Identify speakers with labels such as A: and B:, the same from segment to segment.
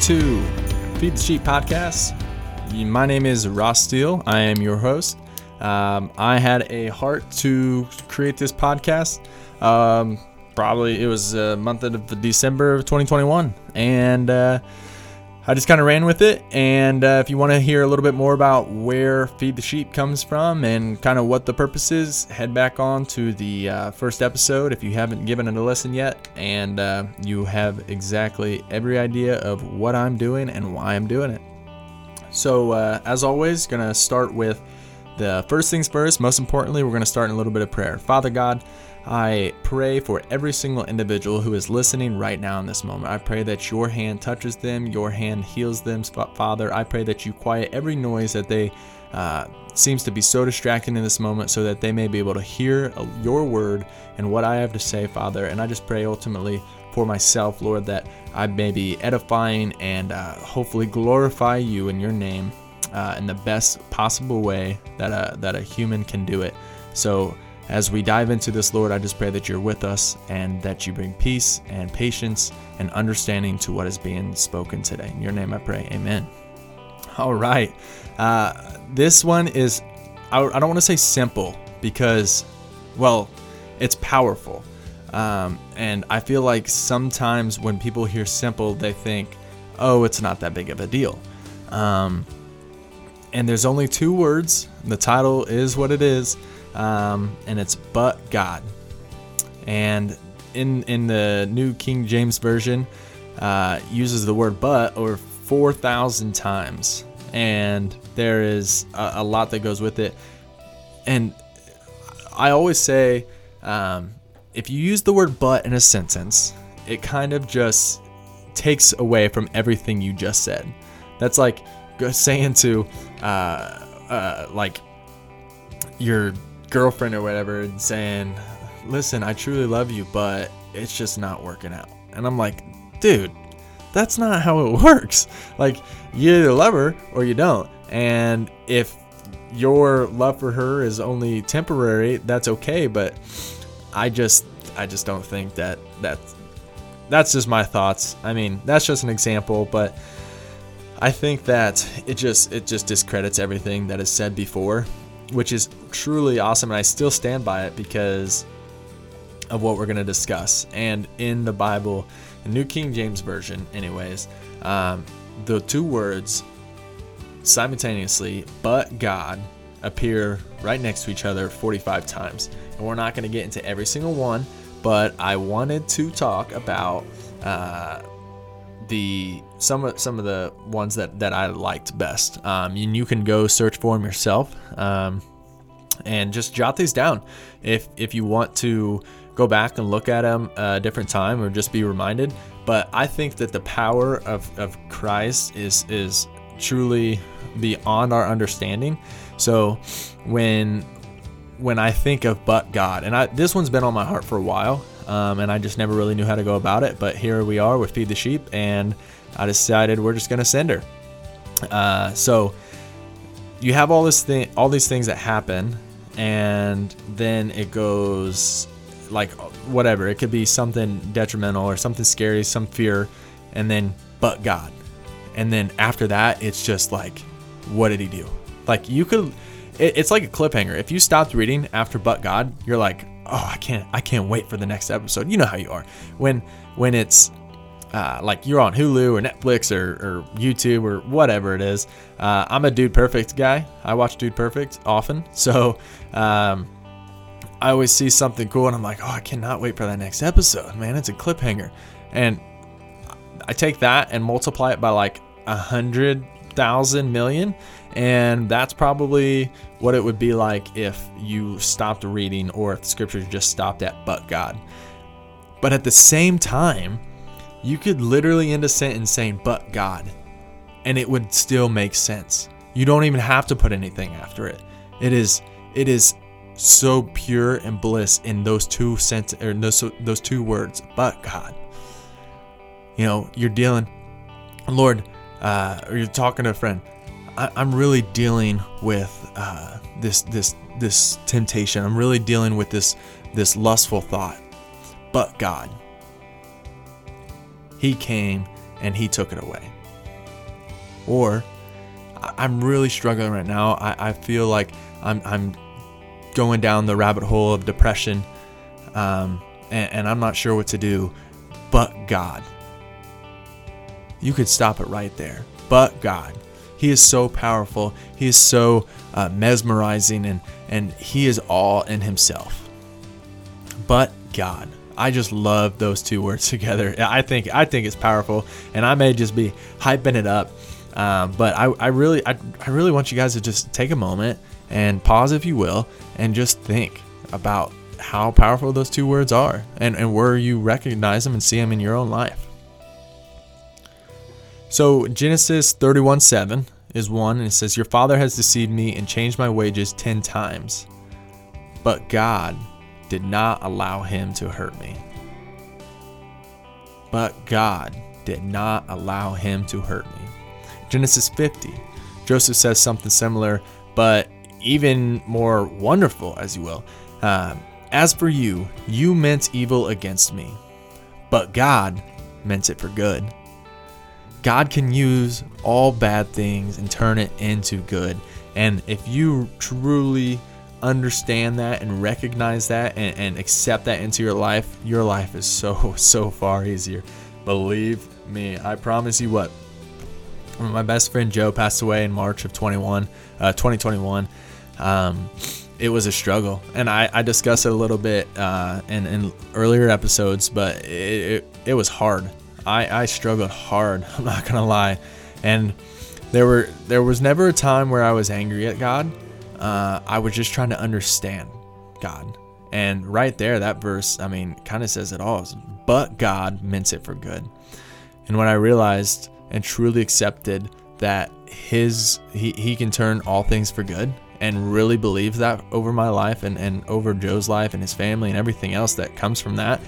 A: to Feed the Sheep podcast. My name is Ross Steele. I am your host. Um, I had a heart to create this podcast. Um, probably it was a month of December of 2021, and uh, I just kind of ran with it. And uh, if you want to hear a little bit more about where Feed the Sheep comes from and kind of what the purpose is, head back on to the uh, first episode if you haven't given it a listen yet. And uh, you have exactly every idea of what I'm doing and why I'm doing it. So, uh, as always, going to start with the first things first. Most importantly, we're going to start in a little bit of prayer. Father God, I pray for every single individual who is listening right now in this moment. I pray that your hand touches them, your hand heals them, Father. I pray that you quiet every noise that they uh, seems to be so distracting in this moment so that they may be able to hear uh, your word and what I have to say, Father. And I just pray ultimately for myself, Lord, that I may be edifying and uh, hopefully glorify you in your name uh, in the best possible way that a, that a human can do it. So, as we dive into this, Lord, I just pray that you're with us and that you bring peace and patience and understanding to what is being spoken today. In your name I pray. Amen. All right. Uh, this one is, I, I don't want to say simple because, well, it's powerful. Um, and I feel like sometimes when people hear simple, they think, oh, it's not that big of a deal. Um, and there's only two words. The title is what it is um, and it's but God. And in in the New King James Version, uh, uses the word but over four thousand times, and there is a, a, lot that goes with it. And I always say, um, if you use the word but in a sentence, it kind of just takes away from everything you just said. That's like saying to, uh, uh, like, your girlfriend or whatever and saying, listen, I truly love you, but it's just not working out. And I'm like, dude, that's not how it works. Like, you either love her or you don't. And if your love for her is only temporary, that's okay. But I just, I just don't think that that's, that's just my thoughts. I mean, that's just an example, but I think that it just, it just discredits everything that is said before which is truly awesome. And I still stand by it because of what we're going to discuss. And in the Bible, the New King James Version, anyways, um, the two words simultaneously, but God, appear right next to each other 45 times. And we're not going to get into every single one, but I wanted to talk about uh, the some of some of the ones that that I liked best. Um, and you can go search for them yourself, um, and just jot these down if if you want to go back and look at them a different time or just be reminded. But I think that the power of, of Christ is is truly beyond our understanding. So when when I think of but God, and I, this one's been on my heart for a while, um, and I just never really knew how to go about it. But here we are with Feed the Sheep, and I decided we're just gonna send her. Uh, so you have all this thing, all these things that happen, and then it goes like whatever. It could be something detrimental or something scary, some fear, and then but God, and then after that, it's just like, what did He do? Like you could, it, it's like a cliffhanger. If you stopped reading after but God, you're like, oh, I can't, I can't wait for the next episode. You know how you are when when it's uh, like you're on Hulu or Netflix or, or YouTube or whatever it is. Uh, I'm a Dude Perfect guy. I watch Dude Perfect often, so um, I always see something cool and I'm like, oh, I cannot wait for that next episode. Man, it's a cliffhanger, and I take that and multiply it by like a hundred thousand million and that's probably what it would be like if you stopped reading or if the scriptures just stopped at but God. But at the same time, you could literally end a sentence saying but God, and it would still make sense. You don't even have to put anything after it. It is it is so pure and bliss in those two sent or those, those two words, but God. You know, you're dealing, Lord, uh, or you're talking to a friend. I, am really dealing with uh, this this this temptation. I'm really dealing with this this lustful thought. But God, He came and He took it away. Or I'm really struggling right now. I, I feel like I'm, I'm going down the rabbit hole of depression um, and, and I'm not sure what to do. But God. You could stop it right there. But God. He is so powerful. He is so uh, mesmerizing and, and He is all in Himself. But God. I just love those two words together. I think I think it's powerful, and I may just be hyping it up, um, but I, I really I, I really want you guys to just take a moment and pause, if you will, and just think about how powerful those two words are and, and where you recognize them and see them in your own life. So Genesis 31 7 is one, and it says, Your father has deceived me and changed my wages 10 times, but God did not allow him to hurt me. But God did not allow him to hurt me. Genesis 50, Joseph says something similar, but even more wonderful, as you will. Um, as for you, you meant evil against me, but God meant it for good. God can use all bad things and turn it into good. And if you truly understand that and recognize that and, and, accept that into your life, your life is so, so far easier. Believe me, I promise you what. My best friend Joe passed away in March of 21, uh, 2021, um, it was a struggle, and I, I discussed it a little bit uh, in, in earlier episodes, but it, it, it was hard. I, I struggled hard. I'm not gonna lie, and there were there was never a time where I was angry at God. Uh, I was just trying to understand God, and right there, that verse, I mean, kind of says it all. But God meant it for good, and when I realized and truly accepted that His He He can turn all things for good and really believe that over my life and, and over Joe's life and his family and everything else that comes from that,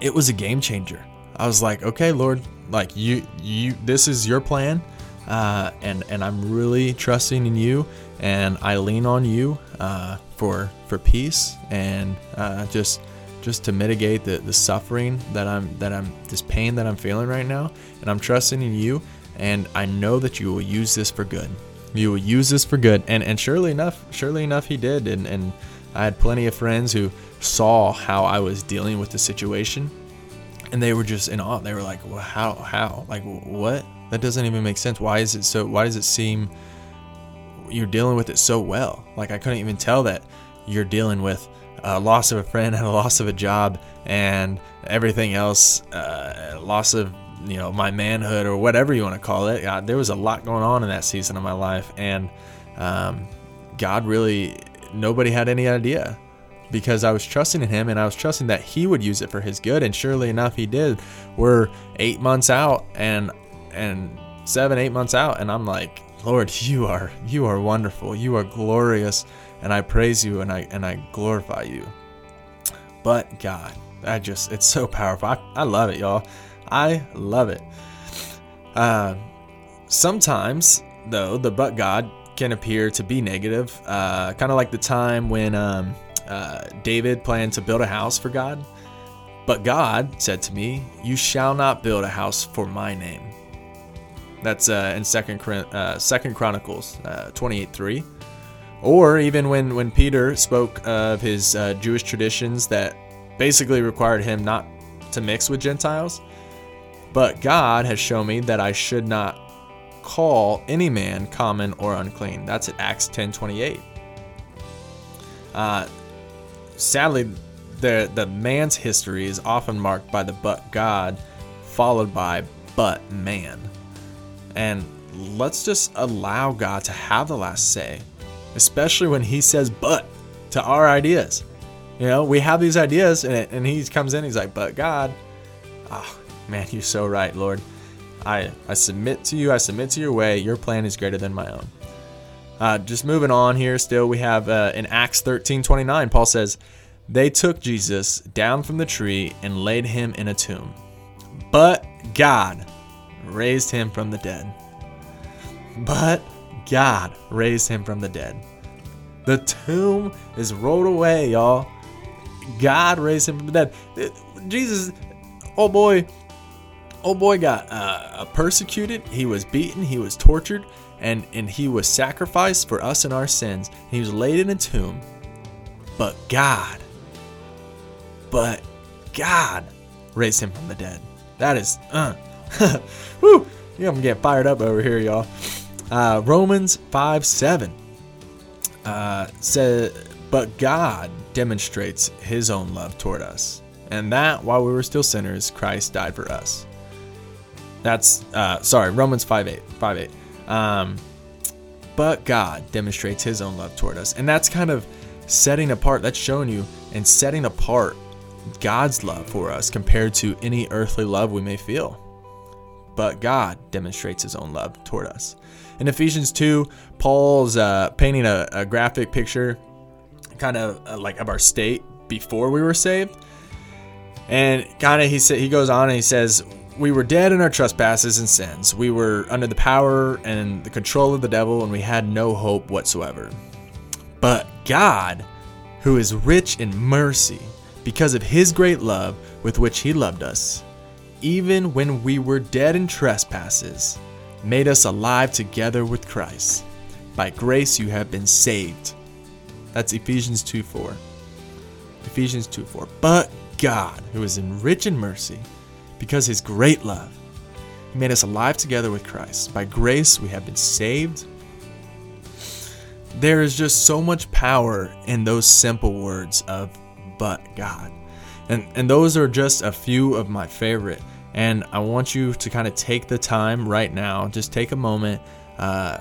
A: it was a game changer. I was like, okay, Lord, like you, you, this is your plan, uh, and and I'm really trusting in you, and I lean on you uh, for for peace and uh, just just to mitigate the, the suffering that I'm that I'm this pain that I'm feeling right now, and I'm trusting in you, and I know that you will use this for good you will use this for good. And and surely enough, surely enough, he did. And and I had plenty of friends who saw how I was dealing with the situation, and they were just in awe. They were like, "Well, how how like what? That doesn't even make sense. Why is it so? Why does it seem you're dealing with it so well? Like I couldn't even tell that you're dealing with." a loss of a friend and a loss of a job and everything else, uh, loss of you know my manhood or whatever you want to call it. God, there was a lot going on in that season of my life, and um, God really nobody had any idea because I was trusting in Him and I was trusting that He would use it for His good, and surely enough, He did. We're eight months out and and seven eight months out, and I'm like, Lord, you are you are wonderful, you are glorious, and I praise you and I and I glorify you. But God, I just it's so powerful. I, I love it, y'all. I love it. Uh, sometimes, though, the but God can appear to be negative, uh, kind of like the time when um, uh, David planned to build a house for God. But God said to me, You shall not build a house for my name. That's uh, in Second, uh, Chronicles uh, 28 3. Or even when, when Peter spoke of his uh, Jewish traditions that basically required him not to mix with Gentiles. But God has shown me that I should not call any man common or unclean. That's at Acts 10 28. Uh, sadly, the, the man's history is often marked by the but God, followed by but man. And let's just allow God to have the last say, especially when He says but to our ideas. You know, we have these ideas, and, and He comes in, He's like, but God. Oh, Man, you're so right, Lord. I, I submit to you. I submit to your way. Your plan is greater than my own. Uh, just moving on here, still, we have uh, in Acts 13 29, Paul says, They took Jesus down from the tree and laid him in a tomb. But God raised him from the dead. But God raised him from the dead. The tomb is rolled away, y'all. God raised him from the dead. Jesus, oh boy, oh boy got uh, persecuted, he was beaten, he was tortured, and, and he was sacrificed for us and our sins. He was laid in a tomb. But God, but God raised him from the dead. That is, uh, yeah, I'm getting fired up over here, y'all. Uh, Romans 5 7 uh, says, But God demonstrates his own love toward us, and that while we were still sinners, Christ died for us. That's, uh, sorry, Romans 5 8. 5 8. Um, but God demonstrates his own love toward us. And that's kind of setting apart, that's showing you and setting apart God's love for us compared to any earthly love we may feel. But God demonstrates his own love toward us. In Ephesians 2, Paul's uh, painting a, a, graphic picture, kind of uh, like of our state before we were saved. And kind of he sa- he goes on and he says, we were dead in our trespasses and sins. We were under the power and the control of the devil, and we had no hope whatsoever. But God, who is rich in mercy, because of his great love with which he loved us, even when we were dead in trespasses, made us alive together with Christ. By grace you have been saved. That's Ephesians 2 4. Ephesians 2 4. But God, who is in rich in mercy, because his great love, he made us alive together with Christ. By grace we have been saved. There is just so much power in those simple words of but God. And, and those are just a few of my favorite. And I want you to kind of take the time right now, just take a moment, uh,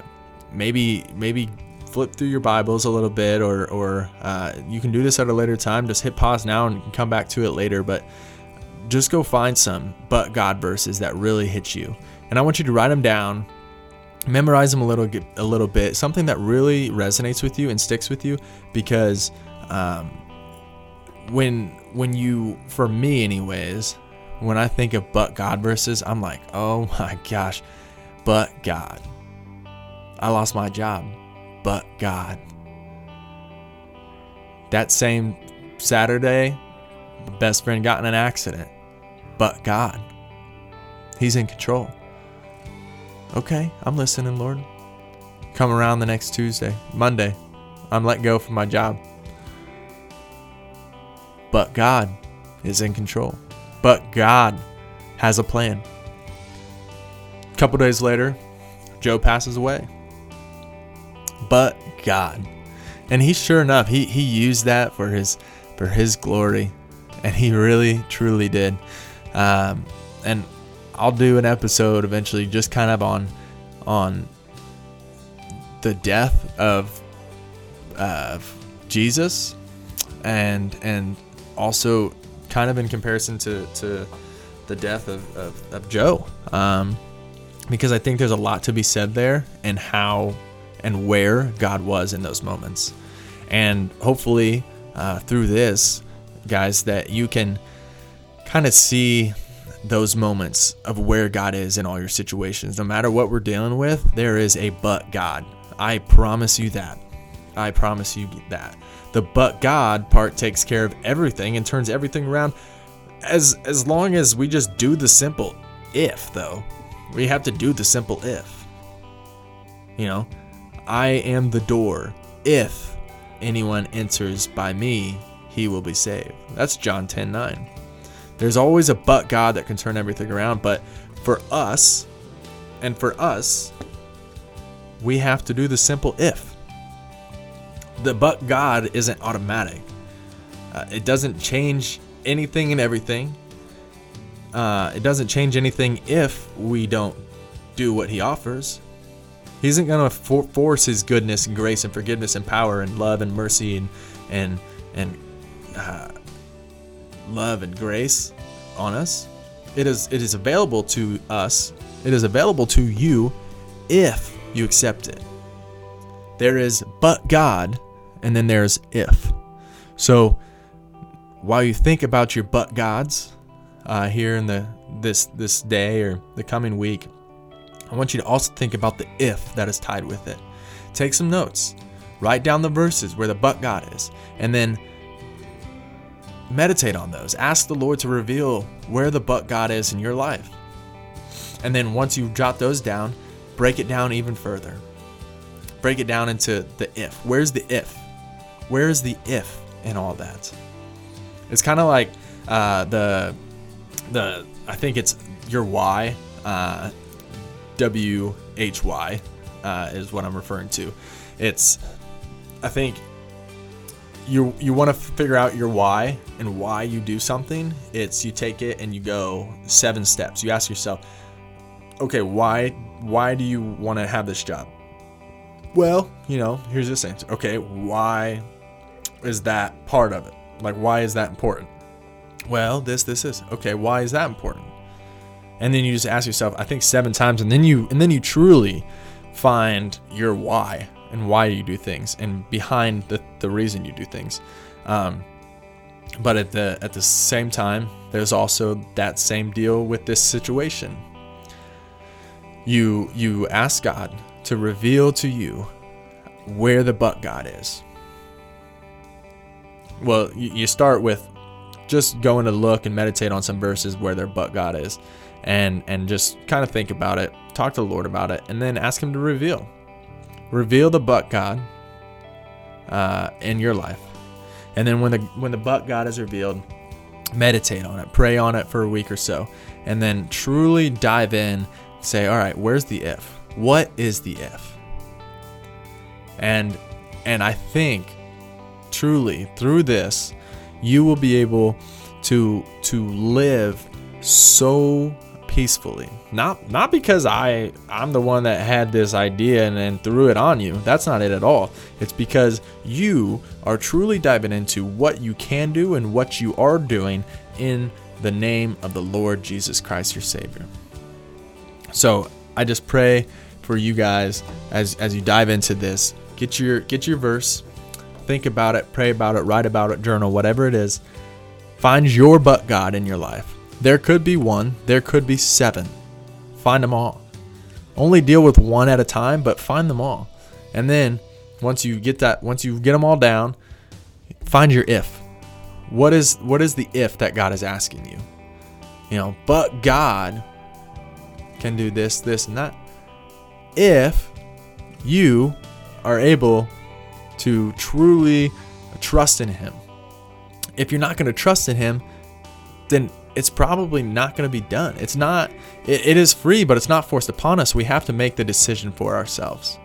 A: maybe maybe flip through your Bibles a little bit, or or uh, you can do this at a later time. Just hit pause now and come back to it later. But just go find some but God verses that really hit you, and I want you to write them down, memorize them a little a little bit, something that really resonates with you and sticks with you, because um, when when you for me anyways when i think of but god verses i'm like oh my gosh but god. I lost my job. But god. That same saturday best friend got in an accident but god he's in control okay i'm listening lord come around the next tuesday monday i'm let go from my job but God is in control. But God has a plan. A couple days later, Joe passes away. But God. And he sure enough, he, he used that for his for his glory. And he really truly did. Um, and I'll do an episode eventually just kind of on on the death of uh, Jesus and and also kind of in comparison to, to the death of, of, of Joe. Um, because I think there's a lot to be said there and how and where God was in those moments. And hopefully, uh, through this, guys, that you can kind of see those moments of where God is in all your situations. No matter what we're dealing with, there is a but God. I promise you that. I promise you that. The but God part takes care of everything and turns everything around. As as long as we just do the simple if though. We have to do the simple if. You know, I am the door. If anyone enters by me, he will be saved. That's John 10 9. There's always a but God that can turn everything around, but for us, and for us, we have to do the simple if the but God isn't automatic. Uh, it doesn't change anything and everything. Uh, it doesn't change anything if we don't do what He offers. He isn't going to for- force His goodness and grace and forgiveness and power and love and mercy and and and uh, love and grace on us. It is it is available to us. It is available to you if you accept it. There is but God and then there's if. So while you think about your but gods uh, here in the this this day or the coming week, I want you to also think about the if that is tied with it. Take some notes, write down the verses where the but God is, and then meditate on those. Ask the Lord to reveal where the but God is in your life. And then once you jot those down, break it down even further. Break it down into the if. Where's the if? Where's the if in all that? It's kind of like uh, the the I think it's your why, uh, W H Y, uh, is what I'm referring to. It's I think you you want to figure out your why and why you do something. It's you take it and you go seven steps. You ask yourself, okay, why why do you want to have this job? Well, you know, here's this answer. Okay, why is that part of it? Like, why is that important? Well, this, this, this. Okay, why is that important? And then you just ask yourself, I think seven times, and then you and then you truly find your why and why you do things and behind the, the reason you do things. Um, but at the at the same time, there's also that same deal with this situation. You you ask God to reveal to you where the but God is. Well, you, you start with just going to look and meditate on some verses where their but God is and and just kind of think about it, talk to the Lord about it, and then ask him to reveal. Reveal the but God uh, in your life. And then when the when the but God is revealed, meditate on it, pray on it for a week or so, and then truly dive in, say, all right, where's the if? What is the if? And and I think truly through this, you will be able to to live so peacefully. Not not because I I'm the one that had this idea and then threw it on you. That's not it at all. It's because you are truly diving into what you can do and what you are doing in the name of the Lord Jesus Christ your Savior. So I just pray for you guys as as you dive into this. Get your get your verse, think about it, pray about it, write about it, journal, whatever it is. Find your but God in your life. There could be one, there could be seven. Find them all. Only deal with one at a time, but find them all. And then once you get that once you get them all down, find your if. What is what is the if that God is asking you? You know, but God can do this, this, and that. If you are able to truly trust in Him. If you're not going to trust in Him, then it's probably not going to be done. It's not, it, it is free, but it's not forced upon us. We have to make the decision for ourselves.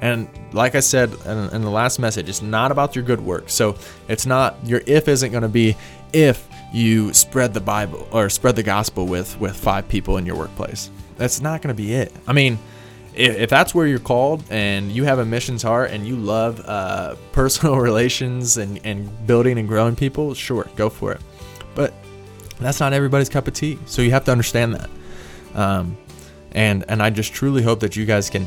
A: And like I said in, in the last message, it's not about your good work. So it's not, your if isn't going to be if you spread the Bible or spread the gospel with, with five people in your workplace. That's not going to be it. I mean, if, if that's where you're called and you have a missions heart and you love uh, personal relations and, and building and growing people, sure, go for it. But that's not everybody's cup of tea. So you have to understand that. Um, and and I just truly hope that you guys can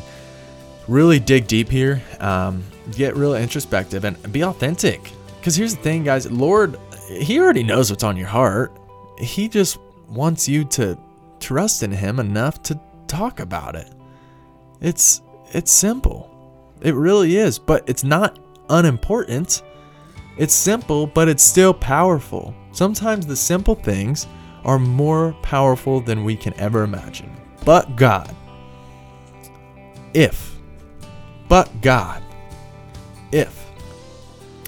A: really dig deep here, um, get real introspective, and be authentic. Because here's the thing, guys, Lord, He already knows what's on your heart. He just wants you to trust in Him enough to talk about it. It's it's simple. It really is, but it's not unimportant. It's simple, but it's still powerful. Sometimes the simple things are more powerful than we can ever imagine. But God, if, but God, if.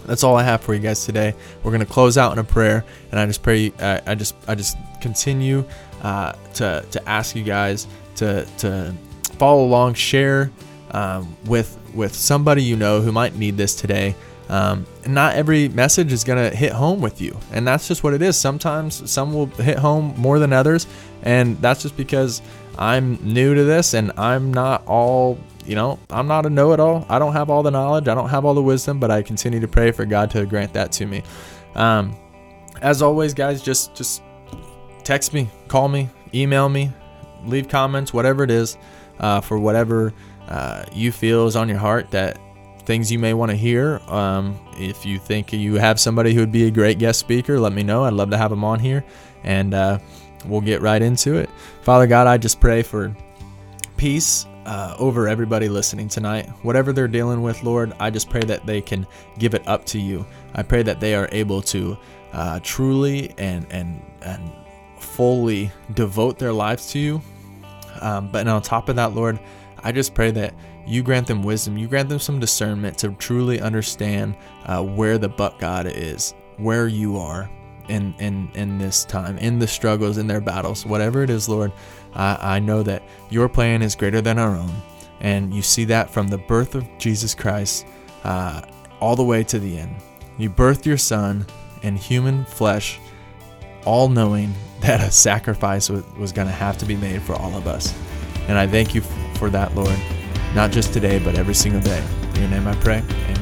A: That's all I have for you guys today. We're gonna close out in a prayer, and I just pray. I, I just, I just continue uh, to to ask you guys to to follow along, share um, with with somebody you know who might need this today. Um, not every message is going to hit home with you, and that's just what it is. Sometimes some will hit home more than others, and that's just because I'm new to this and I'm not all, you know, I'm not a know it all. I don't have all the knowledge, I don't have all the wisdom, but I continue to pray for God to grant that to me. Um, as always, guys, just just text me, call me, email me, leave comments, whatever it is, uh, for whatever uh, you feel is on your heart that things you may want to hear. Um, if you think you have somebody who would be a great guest speaker, let me know. I'd love to have them on here, and uh, we'll get right into it. Father God, I just pray for peace uh, over everybody listening tonight. Whatever they're dealing with, Lord, I just pray that they can give it up to you. I pray that they are able to uh, truly and and and fully devote their lives to you. Um, but on top of that, Lord, I just pray that you grant them wisdom, you grant them some discernment to truly understand uh, where the but God is, where you are in, in, in this time, in the struggles, in their battles, whatever it is, Lord. I, I know that your plan is greater than our own. And you see that from the birth of Jesus Christ uh, all the way to the end. You birthed your son in human flesh, all knowing that a sacrifice was, was going to have to be made for all of us. And I thank you for that, Lord, not just today, but every single day. In your name I pray. Amen.